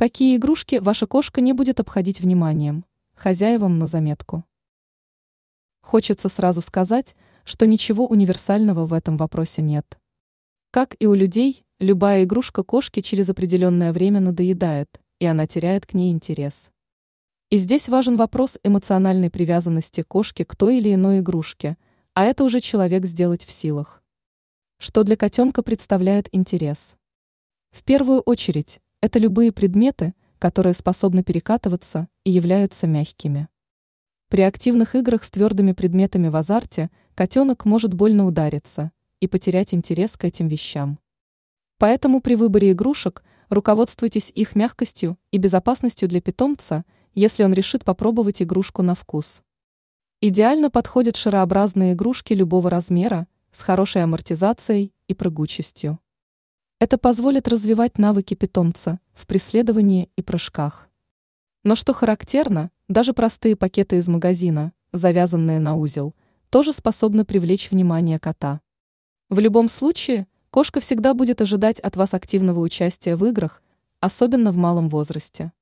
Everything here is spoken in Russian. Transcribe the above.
Какие игрушки ваша кошка не будет обходить вниманием? Хозяевам на заметку. Хочется сразу сказать, что ничего универсального в этом вопросе нет. Как и у людей, любая игрушка кошки через определенное время надоедает, и она теряет к ней интерес. И здесь важен вопрос эмоциональной привязанности кошки к той или иной игрушке, а это уже человек сделать в силах. Что для котенка представляет интерес? В первую очередь, это любые предметы, которые способны перекатываться и являются мягкими. При активных играх с твердыми предметами в азарте котенок может больно удариться и потерять интерес к этим вещам. Поэтому при выборе игрушек руководствуйтесь их мягкостью и безопасностью для питомца, если он решит попробовать игрушку на вкус. Идеально подходят шарообразные игрушки любого размера с хорошей амортизацией и прыгучестью. Это позволит развивать навыки питомца в преследовании и прыжках. Но что характерно, даже простые пакеты из магазина, завязанные на узел, тоже способны привлечь внимание кота. В любом случае, кошка всегда будет ожидать от вас активного участия в играх, особенно в малом возрасте.